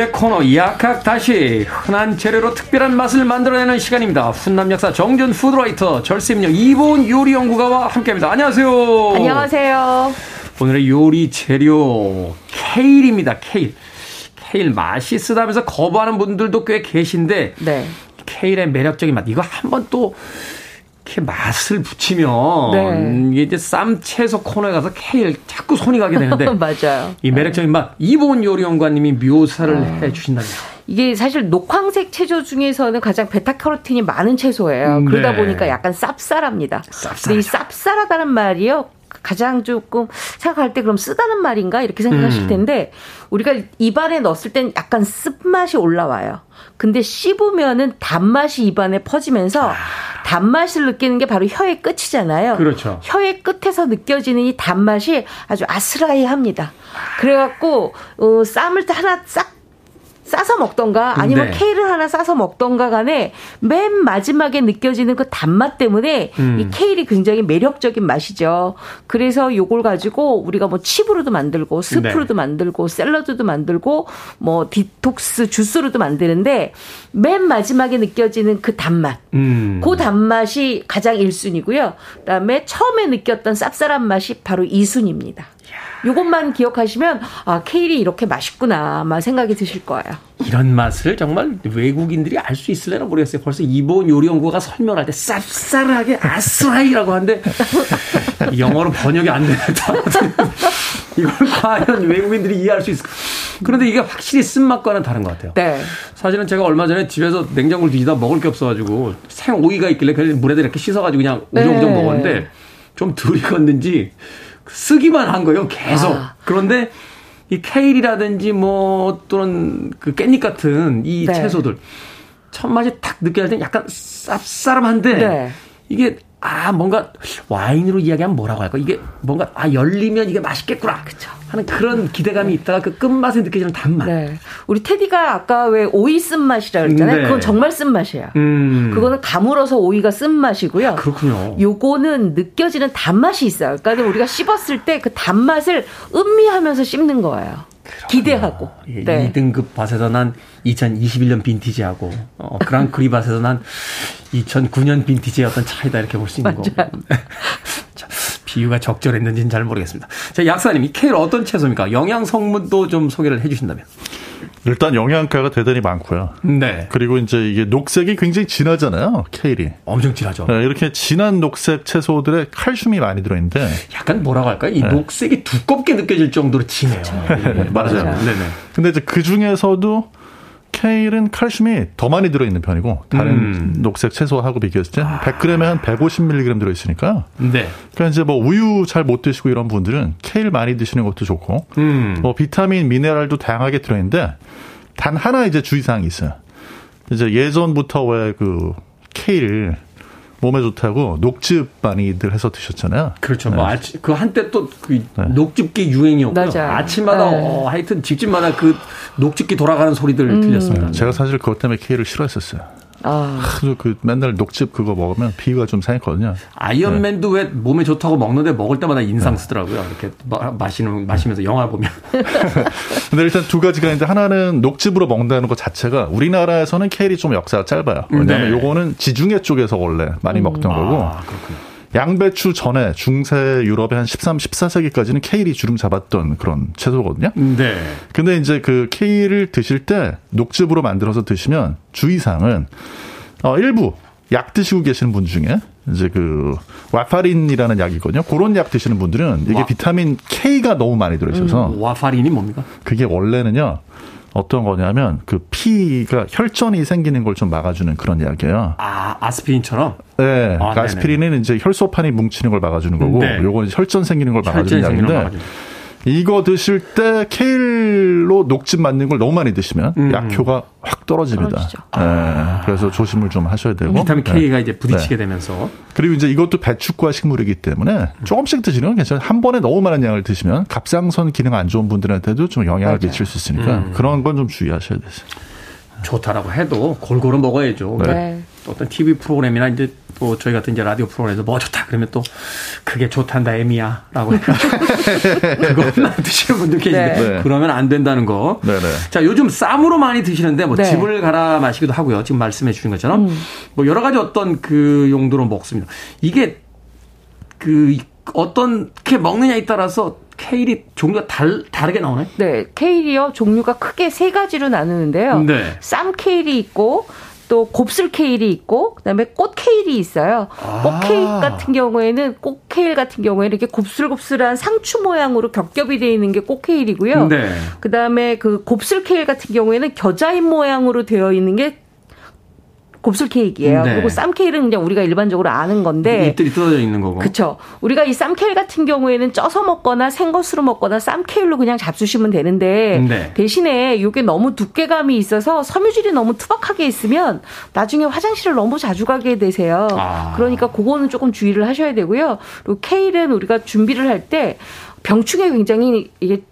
수요일의 코너 약학 다시 흔한 재료로 특별한 맛을 만들어내는 시간입니다. 훈남 약사 정재훈 food writer 절세미녀 이보은 요리 연구가와 함께합니다. 안녕하세요. 안녕하세요. 오늘의 요리 재료 케일입니다. 케일. 케일 맛이 쓰다면서 거부하는 분들도 꽤 계신데 네. 케일의 매력적인 맛. 이거 한번 또 이렇게 맛을 붙이면 네. 이게 이제 쌈 채소 코너에 가서 케일 자꾸 손이 가게 되는데 (laughs) 맞아요. 이 매력적인 맛 이보은 요리연구원님이 묘사를 어. 해 주신다면 이게 사실 녹황색 채소 중에서는 가장 베타카로틴이 많은 채소예요. 그러다 네. 보니까 약간 쌉쌀합니다. 쌉쌀. 근데 이 쌉쌀하다는 말이요. 가장 조금 생각할 때 그럼 쓰다는 말인가 이렇게 생각하실 음. 텐데 우리가 입안에 넣었을 땐 약간 쓴맛이 올라와요. 근데 씹으면은 단맛이 입안에 퍼지면서 아. 단맛을 느끼는 게 바로 혀의 끝이잖아요. 그렇죠. 혀의 끝에서 느껴지는 이 단맛이 아주 아스라이합니다. 그래갖고 어, 쌈을 하나 싹 싸서 먹던가 아니면 네. 케일을 하나 싸서 먹던가 간에 맨 마지막에 느껴지는 그 단맛 때문에 음. 이 케일이 굉장히 매력적인 맛이죠. 그래서 요걸 가지고 우리가 뭐 칩으로도 만들고 스프로도 네. 만들고 샐러드도 만들고 뭐 디톡스 주스로도 만드는데 맨 마지막에 느껴지는 그 단맛. 음. 그 단맛이 가장 1순위고요. 그다음에 처음에 느꼈던 쌉쌀한 맛이 바로 2순위입니다. 요것만 기억하시면 아 케일이 이렇게 맛있구나 만 생각이 드실 거예요. 이런 맛을 정말 외국인들이 알 수 있을래나 모르겠어요. 벌써 이번 요리 연구가 설명할 때 쌉쌀하게 아스라이라고 하는데 (laughs) 영어로 번역이 안 되는 (laughs) 이걸 과연 외국인들이 이해할 수 있을까? 그런데 이게 확실히 쓴맛과는 다른 것 같아요. 네. 사실은 제가 얼마 전에 집에서 냉장고를 뒤지다 먹을 게 없어가지고 생 오이가 있길래 그냥 물에다 이렇게 씻어가지고 그냥 우정우정 네. 먹었는데 좀 덜 익었는지 쓰기만 한 거예요, 계속. 아. 그런데 이 케일이라든지 뭐 또는 그 깻잎 같은 이 네. 채소들 첫 맛이 탁 느껴질 때 약간 쌉싸름한데 네. 이게 아 뭔가 와인으로 이야기하면 뭐라고 할까 이게 뭔가 아 열리면 이게 맛있겠구나 그쵸. 하는 그런 기대감이 있다가 그 끝맛에 느껴지는 단맛. 네. 우리 테디가 아까 왜 오이 쓴맛이라 그랬잖아요. 네. 그건 정말 쓴맛이야. 음. 그거는 가물어서 오이가 쓴맛이고요. 그렇군요. 요거는 느껴지는 단맛이 있어요. 그러니까 우리가 씹었을 때 그 단맛을 음미하면서 씹는 거예요. 기대하고. 예, 네. 2등급 밭에서 난 2021년 빈티지하고 어, 그랑크리 밭에서 난 2009년 빈티지의 어떤 차이다 이렇게 볼 수 있는 거고. (laughs) 자, 비유가 적절했는지는 잘 모르겠습니다. 자, 약사님, 이 케일 어떤 채소입니까? 영양 성분도 좀 소개를 해 주신다면. 일단 영양가가 대단히 많고요. 네. 그리고 이제 이게 녹색이 굉장히 진하잖아요. 케일이. 엄청 진하죠. 네, 이렇게 진한 녹색 채소들에 칼슘이 많이 들어있는데. 약간 뭐라고 할까요? 이 네. 녹색이 두껍게 느껴질 정도로 진해요. 네, 맞아요. 네네. 근데 이제 그 중에서도 케일은 칼슘이 더 많이 들어있는 편이고 다른 음. 녹색 채소하고 비교했을 때 아. 100g에 한 150mg 들어있으니까. 네. 그러니까 이제 뭐 우유 잘 못 드시고 이런 분들은 케일 많이 드시는 것도 좋고, 음. 뭐 비타민, 미네랄도 다양하게 들어있는데 단 하나 이제 주의사항이 있어요. 이제 예전부터 왜 그 케일 몸에 좋다고 녹즙 많이들 해서 드셨잖아요. 그렇죠. 뭐 네. 뭐 아침 그 한때 또그 네. 녹즙기 유행이었고요. 맞아요. 아침마다 네. 어, 하여튼 집집마다 그 녹즙기 돌아가는 소리들 음. 들렸습니다. 제가 사실 그것 때문에 케일을 싫어했었어요. 아. 그 맨날 녹즙 그거 먹으면 비위가 좀 상했거든요. 아이언맨도 네. 왜 몸에 좋다고 먹는데 먹을 때마다 인상 네. 쓰더라고요. 이렇게 마시는 마시면서 영화 보면. (laughs) 근데 일단 두 가지가 있는데 하나는 녹즙으로 먹는다는 것 자체가 우리나라에서는 케일이 좀 역사가 짧아요. 왜냐하면 네. 요거는 지중해 쪽에서 원래 많이 먹던 음. 거고. 아, 그렇군요. 양배추 전에 중세 유럽의 한 13, 14세기까지는 케일이 주름 잡았던 그런 채소거든요. 네. 근데 이제 그 케일을 드실 때 녹즙으로 만들어서 드시면 주의사항은 어 일부 약 드시고 계시는 분 중에 이제 그 와파린이라는 약이거든요. 그런 약 드시는 분들은 이게 와. 비타민 K가 너무 많이 들어있어서 음, 와파린이 뭡니까? 그게 원래는요. 어떤 거냐면 그 피가 혈전이 생기는 걸 좀 막아주는 그런 약이에요. 아 아스피린처럼? 네. 아, 그 아스피린은 이제 혈소판이 뭉치는 걸 막아주는 거고, 네. 요건 혈전 생기는 걸 막아주는 약인데. 이거 드실 때 케일로 녹즙 맞는 걸 너무 많이 드시면 음. 약효가 확 떨어집니다. 네. 아. 그래서 조심을 좀 하셔야 되고. 비타민 K가 네. 이제 부딪히게 네. 되면서. 그리고 이제 이것도 배축과 식물이기 때문에 조금씩 드시는 건 괜찮아요. 한 번에 너무 많은 양을 드시면 갑상선 기능 안 좋은 분들한테도 좀 영향을 맞아요. 미칠 수 있으니까 음. 그런 건 좀 주의하셔야 되세요. 좋다라고 해도 골고루 먹어야죠. 네. 네. 어떤 TV 프로그램이나 이제 또 저희 같은 이제 라디오 프로그램에서 뭐 좋다 그러면 또 그게 좋단다 애미야 라고 (laughs) 그것만 드시는 분들 계신데 네. 그러면 안 된다는 거. 네 네. 자 요즘 쌈으로 많이 드시는데 뭐 네. 즙을 갈아 마시기도 하고요. 지금 말씀해 주신 것처럼 음. 뭐 여러 가지 어떤 그 용도로 먹습니다. 이게 그 어떻게 먹느냐에 따라서 케일이 종류가 달, 다르게 나오나요? 네, 케일이요 종류가 크게 세 가지로 나누는데요. 네. 쌈 케일이 있고 또 곱슬 케일이 있고 그다음에 꽃 케일이 있어요. 아. 꽃 케일 같은 경우에는 꽃 케일 같은 경우에 이렇게 곱슬곱슬한 상추 모양으로 겹겹이 되어 있는 게 꽃 케일이고요. 네. 그다음에 그 곱슬 케일 같은 경우에는 겨자잎 모양으로 되어 있는 게 곱슬 케이크예요. 네. 그리고 쌈 케이크는 그냥 우리가 일반적으로 아는 건데 잎들이 뜯어져 있는 거고. 그렇죠. 우리가 이 쌈 케이크 같은 경우에는 쪄서 먹거나 생것으로 먹거나 쌈 케이크로 그냥 잡수시면 되는데 네. 대신에 이게 너무 두께감이 있어서 섬유질이 너무 투박하게 있으면 나중에 화장실을 너무 자주 가게 되세요. 아. 그러니까 그거는 조금 주의를 하셔야 되고요. 그리고 케일은 우리가 준비를 할 때 병충해 굉장히 이게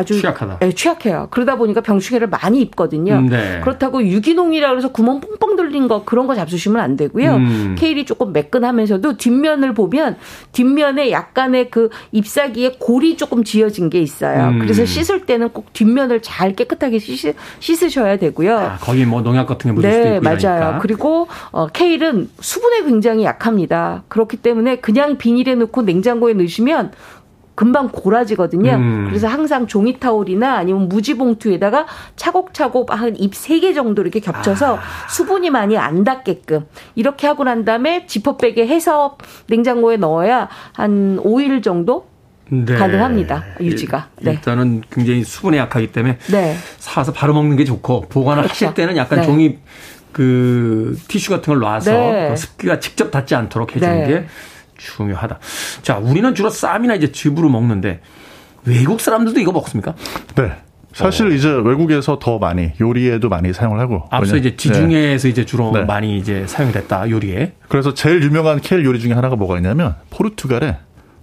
아주 취약하다. 네, 취약해요. 그러다 보니까 병충해를 많이 입거든요. 음, 네. 그렇다고 유기농이라 그래서 구멍 뽕뽕 뚫린 거 그런 거 잡수시면 안 되고요. 음. 케일이 조금 매끈하면서도 뒷면을 보면 뒷면에 약간의 그 잎사귀에 골이 조금 지어진 게 있어요. 음. 그래서 씻을 때는 꼭 뒷면을 잘 깨끗하게 씻, 으셔야 되고요. 아, 거기 뭐 농약 같은 게 묻을 네, 수도 있고 맞아요. 그러니까. 그리고 어, 케일은 수분에 굉장히 약합니다. 그렇기 때문에 그냥 비닐에 넣고 냉장고에 넣으시면 금방 고라지거든요. 음. 그래서 항상 종이 타올이나 아니면 무지 봉투에다가 차곡차곡 한 입 세 개 정도 이렇게 겹쳐서 아. 수분이 많이 안 닿게끔 이렇게 하고 난 다음에 지퍼백에 해서 냉장고에 넣어야 한 5일 정도 네. 가능합니다. 유지가. 네. 일단은 굉장히 수분에 약하기 때문에 네. 사서 바로 먹는 게 좋고 보관을 그렇죠. 하실 때는 약간 네. 종이 그 티슈 같은 걸 놔서 네. 그 습기가 직접 닿지 않도록 해주는 네. 게 중요하다. 자, 우리는 주로 쌈이나 이제 즙으로 먹는데 외국 사람들도 이거 먹습니까? 네. 사실 어. 이제 외국에서 더 많이 요리에도 많이 사용을 하고 앞서 이제 지중해에서 네. 이제 주로 네. 많이 이제 사용됐다 요리에. 그래서 제일 유명한 케일 요리 중에 하나가 뭐가 있냐면 포르투갈에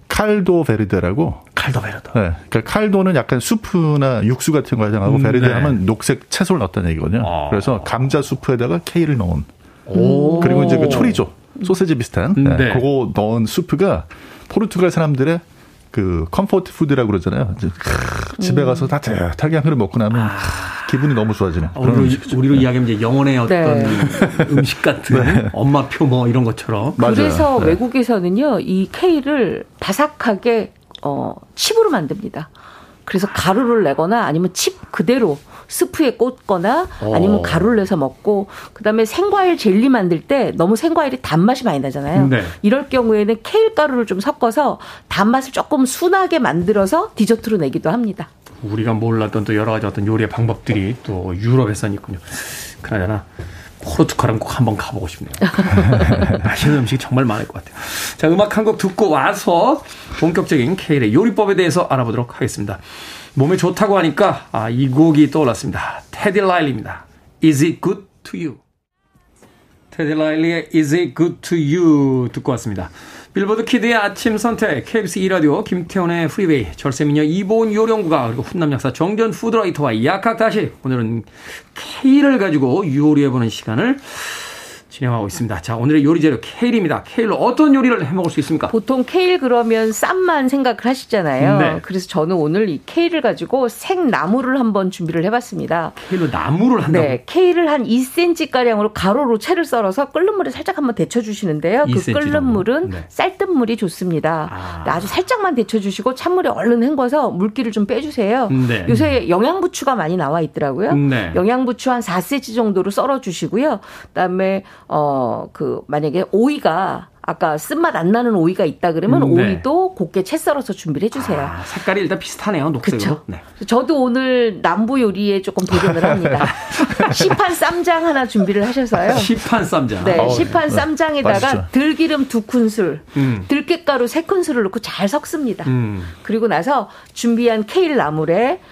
칼도 베르데라고. 칼도 베르데. 네. 그러니까 칼도는 약간 수프나 육수 같은 거 해당하고 음, verde 네. 하면 녹색 채소를 넣었다는 얘기거든요. 아. 그래서 감자 수프에다가 케일을 넣은. 오. 그리고 이제 그 chorizo. 소세지 비슷한 네. 네. 그거 넣은 수프가 포르투갈 사람들의 그 comfort food라고 그러잖아요. 이제 집에 가서 따뜻하게 한 그릇 먹고 나면 아. 기분이 너무 좋아지는. 어, 우리로, 우리로 네. 이야기하면 이제 영혼의 어떤 네. (laughs) 음식 같은 네. 엄마표 뭐 이런 것처럼. 그래서 네. 외국에서는요 이 케이를 바삭하게 어 칩으로 만듭니다. 그래서 가루를 내거나 아니면 칩 그대로 스프에 꽂거나 아니면 어. 가루를 내서 먹고 그다음에 생과일 젤리 만들 때 너무 생과일이 단맛이 많이 나잖아요. 네. 이럴 경우에는 케일 가루를 좀 섞어서 단맛을 조금 순하게 만들어서 디저트로 내기도 합니다. 우리가 몰랐던 또 여러 가지 어떤 요리의 방법들이 또 유럽에선 있군요. 그나저나 포르투갈은 꼭 한번 가보고 싶네요. (laughs) 맛있는 음식이 정말 많을 것 같아요. 자, 음악 한 곡 듣고 와서 본격적인 케일의 요리법에 대해서 알아보도록 하겠습니다. 몸에 좋다고 하니까 아, 이 곡이 떠올랐습니다. 테디 라일리입니다. Is it good to you? 테디 라일리의 Is it good to you 듣고 왔습니다. Billboard kid의 아침 선택, KBS 2라디오, 김태훈의 프리웨이, 절세미녀 이보은 요리 연구가, 그리고 훈남 약사 정재훈 food writer와 약학다시, 오늘은 케일을 가지고 요리해보는 시간을 진행하고 있습니다. 자, 오늘의 요리 재료 케일입니다. 케일로 어떤 요리를 해 먹을 수 있습니까? 보통 케일 그러면 쌈만 생각을 하시잖아요. 네. 그래서 저는 오늘 이 케일을 가지고 생나물을 한번 준비를 해봤습니다. 케일로 나물을 한다고? 네, 케일을 한 2cm 가량으로 가로로 채를 썰어서 끓는 물에 살짝 한번 데쳐주시는데요. 그 끓는 물은 네. 쌀뜨물이 좋습니다. 아. 아주 살짝만 데쳐주시고 찬물에 얼른 헹궈서 물기를 좀 빼주세요. 네. 요새 영양부추가 많이 나와 있더라고요. 네. 영양부추 한 4cm 정도로 썰어주시고요. 그다음에 어, 그, 만약에 오이가 아까 쓴맛 안 나는 오이가 있다 그러면 음, 네. 오이도 곱게 채 썰어서 준비를 해주세요. 아, 색깔이 일단 비슷하네요, 녹색으로. 네. 저도 오늘 남부 요리에 조금 도전을 합니다. (laughs) 시판 쌈장 하나 준비를 하셔서요. 시판 쌈장. 네, 어, 시판 네. 쌈장에다가 맛있죠. 들기름 두 큰술, 음. 들깨가루 세 큰술을 넣고 잘 섞습니다. 음. 그리고 나서 준비한 케일 나물에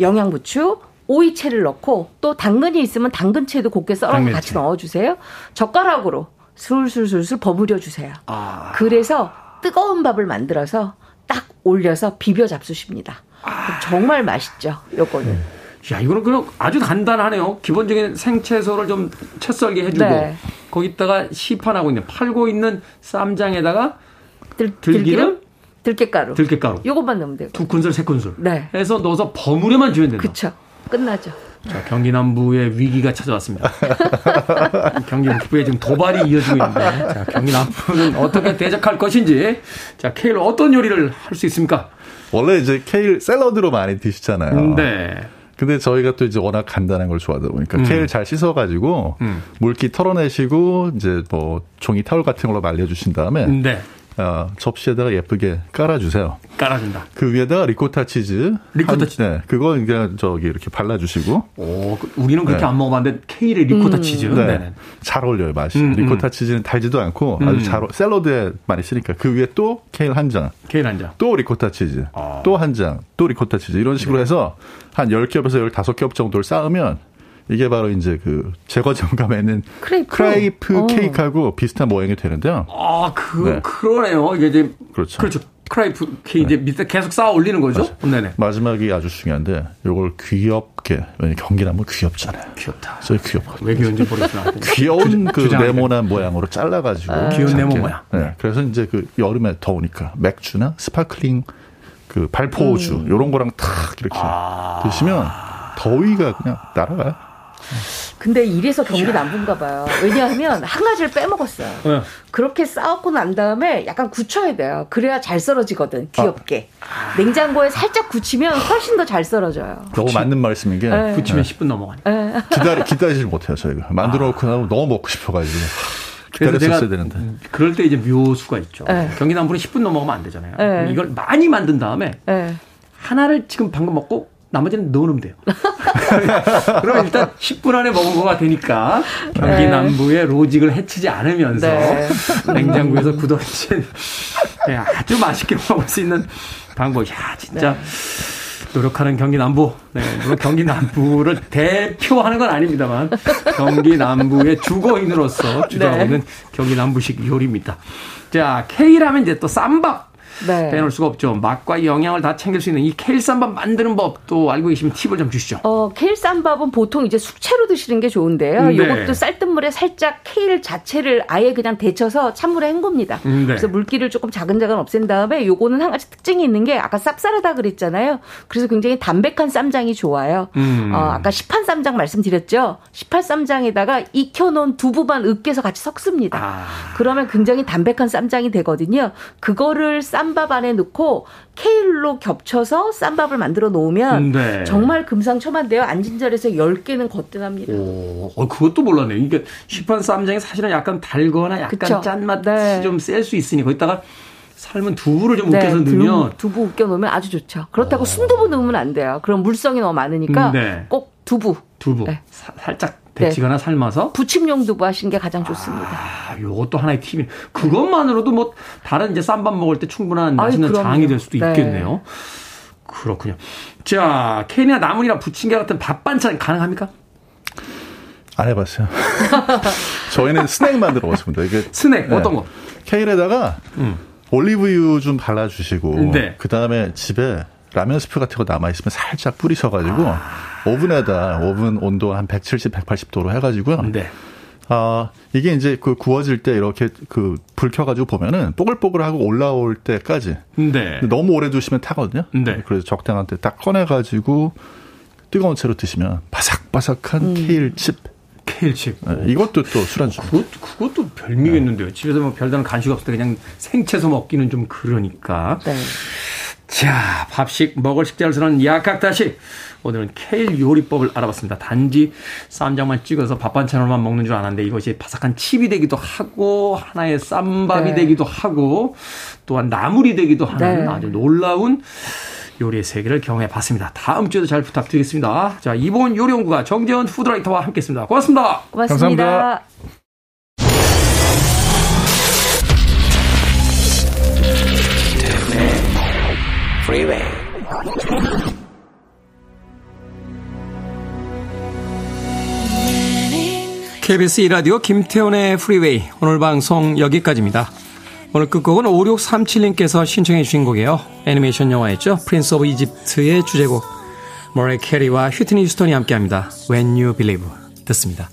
영양부추, 오이채를 넣고 또 당근이 있으면 당근채도 곱게 썰어서 당근채. 같이 넣어주세요. 젓가락으로 술술술술 버무려 주세요. 아. 그래서 뜨거운 밥을 만들어서 딱 올려서 비벼 잡수십니다. 아. 정말 맛있죠. 요거는. 네. 야, 이거는 그냥 아주 간단하네요. 기본적인 생채소를 좀 채썰게 해주고 네. 거기다가 시판하고 있는 팔고 있는 쌈장에다가 들, 들기름, 들깨가루, 들깨가루, 요것만 넣으면 돼요. 두 큰술, 세 큰술. 네. 해서 넣어서 버무려만 주면 된다. 그렇죠. 끝나죠. 자, 경기 남부의 위기가 찾아왔습니다. (laughs) 경기 북부에 지금 도발이 이어지고 있는데, 자, 경기 남부는 어떻게 대적할 것인지, 자, 케일 어떤 요리를 할 수 있습니까? 원래 이제 케일 샐러드로 많이 드시잖아요. 네. 근데 저희가 또 이제 워낙 간단한 걸 좋아하다 보니까 음. 케일 잘 씻어가지고 음. 물기 털어내시고 이제 뭐 종이 타올 같은 걸로 말려주신 다음에 네. 어, 접시에다가 예쁘게 깔아주세요. 깔아준다. 그 위에다가 리코타 치즈. 리코타 치즈. 네. 그거 그냥 저기 이렇게 발라주시고. 오, 그 우리는 그렇게 네. 안 먹어봤는데 케일에 리코타 음. 치즈. 네. 네네. 잘 어울려요, 맛이. 음, 음. 리코타 치즈는 달지도 않고 아주 음. 잘, 샐러드에 많이 쓰니까 그 위에 또 케일 한 장. 케일 한 장. 또 리코타 치즈. 아. 또 한 장. 또 리코타 치즈. 이런 식으로 네. 해서 한 10겹에서 15겹 정도를 쌓으면 이게 바로 이제 그 제과점 가면은 (laughs) 크레이프, 크레이프 어. 케이크하고 비슷한 모양이 되는데요. 아, 그 네. 그러네요. 이게 이제 그렇죠. 그렇죠. 크레이프 케이크 네. 밑에 계속 쌓아 올리는 거죠? 네네. 마지막이 아주 중요한데 요걸 귀엽게 왜냐 경기나무 귀엽잖아요. 귀엽다. 저희 귀엽거든요. 왜 귀여운지 모르겠으나 (laughs) 귀여운 그 네모난 모양으로 잘라가지고 아, 귀여운 네모 모양. 네. 그래서 이제 그 여름에 더우니까 맥주나 sparkling 그 발포주 음. 요런 거랑 탁 이렇게 아. 드시면 더위가 그냥 날아가요. 근데 이래서 경기 남부인가 봐요. 왜냐하면 한 가지를 빼먹었어요. 네. 그렇게 싸웠고 난 다음에 약간 굳혀야 돼요. 그래야 잘 썰어지거든. 귀엽게. 아. 냉장고에 살짝 굳히면 훨씬 더 잘 썰어져요. 너무 맞는 말씀인 게 네. 굳히면 네. 10분 넘어가니까. 네. 기다리, 기다리질 못해요, 저희가. 만들어 놓고 나면 너무 먹고 싶어가지고. 기다렸었어야 되는데. 그럴 때 이제 묘수가 있죠. 네. 경기 남부는 10분 넘어가면 안 되잖아요. 네. 이걸 많이 만든 다음에 하나를 지금 방금 먹고 나머지는 넣어놓으면 돼요. (laughs) 그럼 일단 10분 안에 먹은 거가 되니까 경기 네. 남부의 로직을 해치지 않으면서 네. 냉장고에서 굳어진 네, 아주 맛있게 먹을 수 있는 방법. 야 진짜 네. 노력하는 경기 남부. 네, 물론 경기 남부를 대표하는 건 아닙니다만 경기 남부의 주거인으로서 주장하고 있는 네. 경기 남부식 요리입니다. 자, K라면 이제 또 쌈밥 네. 빼놓을 수가 없죠. 맛과 영양을 다 챙길 수 있는 이 케일쌈밥 만드는 법도 알고 계시면 팁을 좀 주시죠. 어, 케일쌈밥은 보통 이제 숙채로 드시는 게 좋은데요. 네. 이것도 쌀뜨물에 살짝 케일 자체를 아예 그냥 데쳐서 찬물에 헹굽니다. 음, 네. 그래서 물기를 조금 자근자근 없앤 다음에 요거는 한 가지 특징이 있는 게 아까 쌉싸르다 그랬잖아요. 그래서 굉장히 담백한 쌈장이 좋아요. 음. 어, 아까 시판 쌈장 말씀드렸죠. 시판 쌈장에다가 익혀놓은 두부만 으깨서 같이 섞습니다. 아. 그러면 굉장히 담백한 쌈장이 되거든요. 그거를 쌈 쌈밥 안에 넣고 케일로 겹쳐서 쌈밥을 만들어 놓으면 네. 정말 금상첨화인데요. 안진절에서 10개는 거뜬합니다. 오, 어, 그것도 몰랐네요. 이게 시판 쌈장이 사실은 약간 달거나 약간 그쵸? 짠맛이 네. 좀셀 수 있으니 거기다가 삶은 두부를 좀 네, 으깨서 넣으면 두부 으깨 놓으면 아주 좋죠. 그렇다고 오. 순두부 넣으면 안 돼요. 그럼 물성이 너무 많으니까 네. 꼭 두부. 두부. 네. 사, 살짝 데치거나 네. 삶아서 부침용 두부 하시는 게 가장 좋습니다. 아, 요것도 하나의 팁이. 그것만으로도 뭐 다른 이제 쌈밥 먹을 때 충분한 맛있는 아유, 장이 될 수도 네. 있겠네요. 그렇군요. 자, 케냐 나물이나 부침개 같은 밥 반찬 가능합니까? 안 해봤어요. (laughs) 저희는 스낵 만들어 봤습니다. 이게 스낵 네. 어떤 거? 케일에다가 음. 올리브유 좀 발라주시고 네. 그 다음에 집에 라면 스프 같은 거 남아 있으면 살짝 뿌리셔가지고 아. 오븐에다 오븐 온도 한 170, 180도로 해가지고요. 네. 아, 이게 이제 그 구워질 때 이렇게 그 불 켜가지고 보면은 뽀글뽀글하고 올라올 때까지. 네. 너무 오래 두시면 타거든요. 네. 그래서 적당한 때 딱 꺼내가지고 뜨거운 채로 드시면 바삭바삭한 음. 케일칩. 케일칩. 네, 이것도 또 술안주. 그것, 그것도 별미겠는데요. 네. 집에서 뭐 별다른 간식 없을 때 그냥 생채소 먹기는 좀 그러니까. 네. 자, 밥식 먹을 식자를 쓰는 약학다식. 오늘은 케일 요리법을 알아봤습니다. 단지 쌈장만 찍어서 밥 반찬으로만 먹는 줄 알았는데 이것이 바삭한 칩이 되기도 하고 하나의 쌈밥이 네. 되기도 하고 또한 나물이 되기도 하는 네. 아주 놀라운 요리의 세계를 경험해 봤습니다. 다음 주에도 잘 부탁드리겠습니다. 자, 이번 요리연구가 정재원 푸드라이터와 함께 했습니다. 고맙습니다. 고맙습니다. 감사합니다. Freeway. KBS 이라디오 김태훈의 프리웨이 오늘 방송 여기까지입니다. 오늘 끝곡은 5637님께서 신청해 주신 곡이에요. 애니메이션 영화였죠. Prince of Egypt의 주제곡 머라이어 캐리와 휘트니 휴스턴이 함께합니다. When You Believe 듣습니다.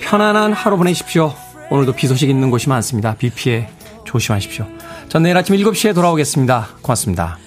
편안한 하루 보내십시오. 오늘도 비 소식 있는 곳이 많습니다. 비 피해 조심하십시오. 전 내일 아침 7시에 돌아오겠습니다. 고맙습니다.